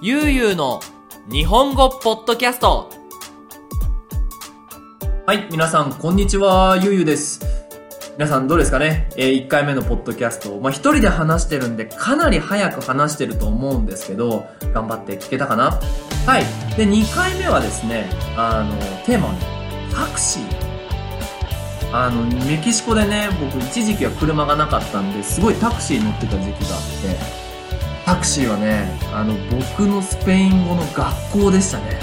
ゆうゆうの日本語ポッドキャストはい、皆さん、こんにちは、ゆうゆうです。皆さん、どうですかね？えー、1回目のポッドキャスト。まあ、一人で話してるんで、かなり早く話してると思うんですけど、頑張って聞けたかな？はい。で、2回目はですね、あの、テーマはね、タクシー。あの、メキシコでね、僕、一時期は車がなかったんで、すごいタクシー乗ってた時期があって、タクシーはね、あの、僕のスペイン語の学校でしたね。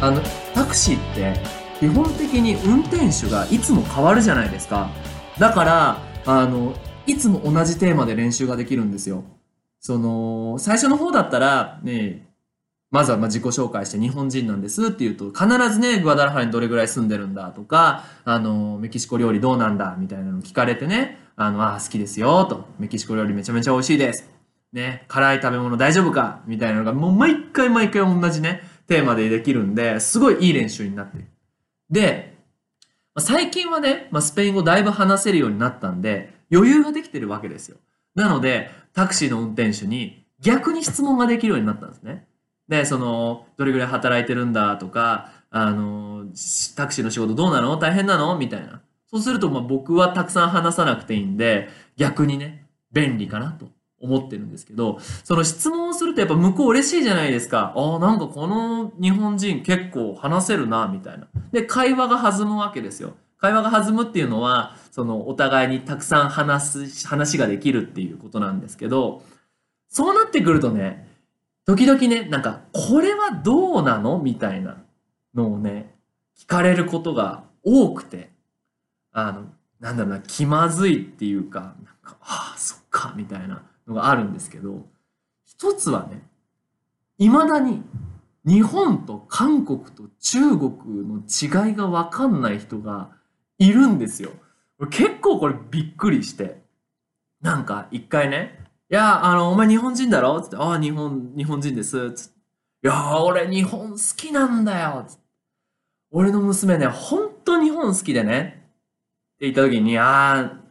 あの、タクシーって、基本的に運転手がいつも変わるじゃないですか。だから、あの、いつも同じテーマで練習ができるんですよ。その、最初の方だったら、ね、まずはま自己紹介して日本人なんですって言うと、必ずね、グアダラハラにどれぐらい住んでるんだとか、あの、メキシコ料理どうなんだみたいなの聞かれてね、あの、あ好きですよと、メキシコ料理めちゃめちゃ美味しいです。ね、辛い食べ物大丈夫か？みたいなのが、もう毎回毎回同じね、テーマでできるんで、すごいいい練習になってる。で、最近はね、まあ、スペイン語だいぶ話せるようになったんで、余裕ができてるわけですよ。なので、タクシーの運転手に逆に質問ができるようになったんですね。で、その、どれぐらい働いてるんだとか、あの、タクシーの仕事どうなの？大変なの？みたいな。そうすると、僕はたくさん話さなくていいんで、逆にね、便利かなと思ってるんですけど、その質問をするとやっぱ向こう嬉しいじゃないですか。ああ、なんかこの日本人結構話せるな、みたいな。で、会話が弾むわけですよ。会話が弾むっていうのは、そのお互いにたくさん話す、話ができるっていうことなんですけど、そうなってくるとね、時々ね、なんか、これはどうなの？みたいなのをね、聞かれることが多くて、あの、なんだろうな、気まずいっていうか、なんか、ああ、そっか、みたいなのがあるんですけど、一つはね、未だに日本と韓国と中国の違いがわかんない人がいるんですよ。結構これびっくりして。なんか一回ね、いや、あの、お前日本人だろ？つって、ああ、日本、日本人です。つって、いや、俺日本好きなんだよ。つって俺の娘ね、ほんと日本好きでね。って言った時に、ああ、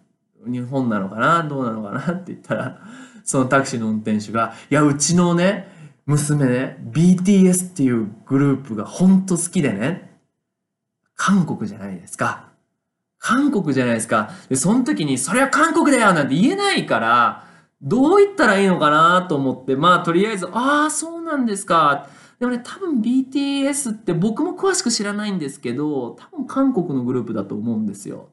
日本なのかな？どうなのかな？って言ったら、そのタクシーの運転手が、いや、うちのね、娘ね、BTS っていうグループがほんと好きでね、韓国じゃないですか。韓国じゃないですか。で、その時に、それは韓国だよなんて言えないから、どう言ったらいいのかなと思って、まあ、とりあえず、ああ、そうなんですか。でもね、多分 BTS って僕も詳しく知らないんですけど、多分韓国のグループだと思うんですよ。って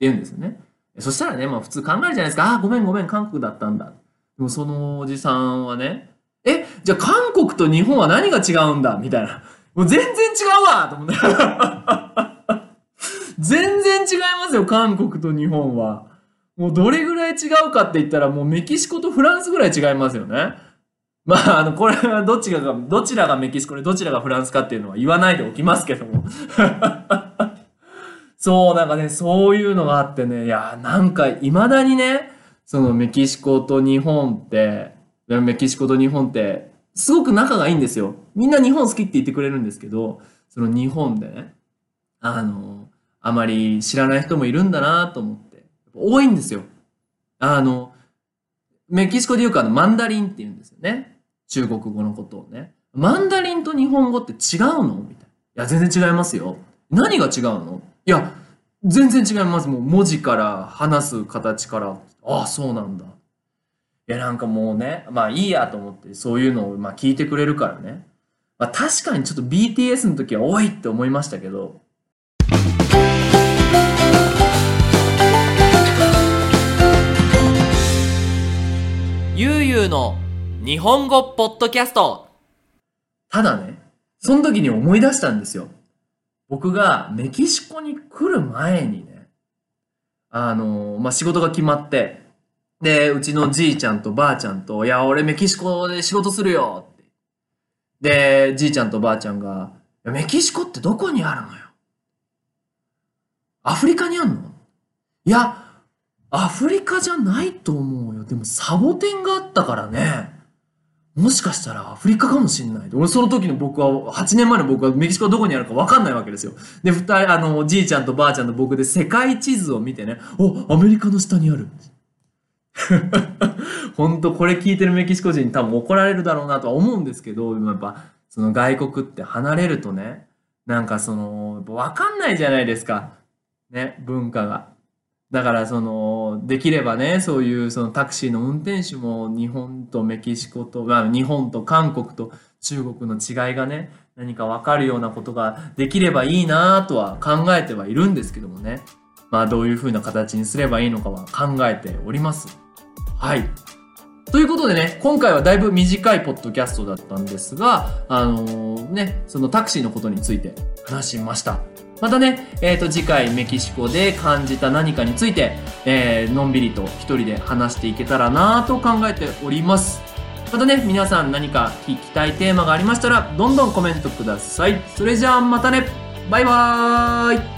言うんですよね。そしたらね、まあ普通考えるじゃないですか。ああ、ごめんごめん、韓国だったんだ。でもそのおじさんはね、え、じゃあ韓国と日本は何が違うんだ？みたいな。もう全然違うわと思って。全然違いますよ、韓国と日本は。もうどれぐらい違うかって言ったら、もうメキシコとフランスぐらい違いますよね。まあ、あの、これはどっちがが、どちらがメキシコでどちらがフランスかっていうのは言わないでおきますけども。そう、なんかね、そういうのがあってね、いや、なんか未だにね、そのメキシコと日本って、メキシコと日本って、すごく仲がいいんですよ。みんな日本好きって言ってくれるんですけど、その日本でね、あの、あまり知らない人もいるんだなと思って。多いんですよ。あの、メキシコで言うかあの、マンダリンって言うんですよね。中国語のことをね。マンダリンと日本語って違うの？みたいな。いや、全然違いますよ。何が違うの？いや、全然違います。もう文字から話す形から。ああ、そうなんだ。いや、なんかもうね、まあいいやと思って、そういうのをまあ聞いてくれるからね。まあ確かにちょっと BTS の時は多いって思いましたけど、ゆうゆうの日本語ポッドキャストただね、その時に思い出したんですよ。僕がメキシコに来る前にね、あの、まあ、仕事が決まって、で、うちのじいちゃんとばあちゃんと、いや、俺メキシコで仕事するよって。で、じいちゃんとばあちゃんが、メキシコってどこにあるのよアフリカにあんの？いや、アフリカじゃないと思うよ。でもサボテンがあったからね。もしかしたらアフリカかもしんない。俺その時の僕は、8年前の僕はメキシコはどこにあるか分かんないわけですよ。で、二人、あの、おじいちゃんとばあちゃんと僕で世界地図を見てね、お、アメリカの下にある。本当これ聞いてるメキシコ人に多分怒られるだろうなとは思うんですけど、やっぱ、その外国って離れるとね、なんかその、わかんないじゃないですか。ね、文化が。だからその、できればね、そういうそのタクシーの運転手も日本とメキシコと、まあ日本と韓国と中国の違いがね、何かわかるようなことができればいいなとは考えてはいるんですけどもね。まあどういう風な形にすればいいのかは考えております。はい。ということでね、今回はだいぶ短いポッドキャストだったんですが、あのね、そのタクシーのことについて話しました。またね、えっ、と、次回メキシコで感じた何かについて、えーのんびりと一人で話していけたらなと考えております。またね、皆さん何か聞きたいテーマがありましたら、どんどんコメントください。それじゃあまたね、バイバーイ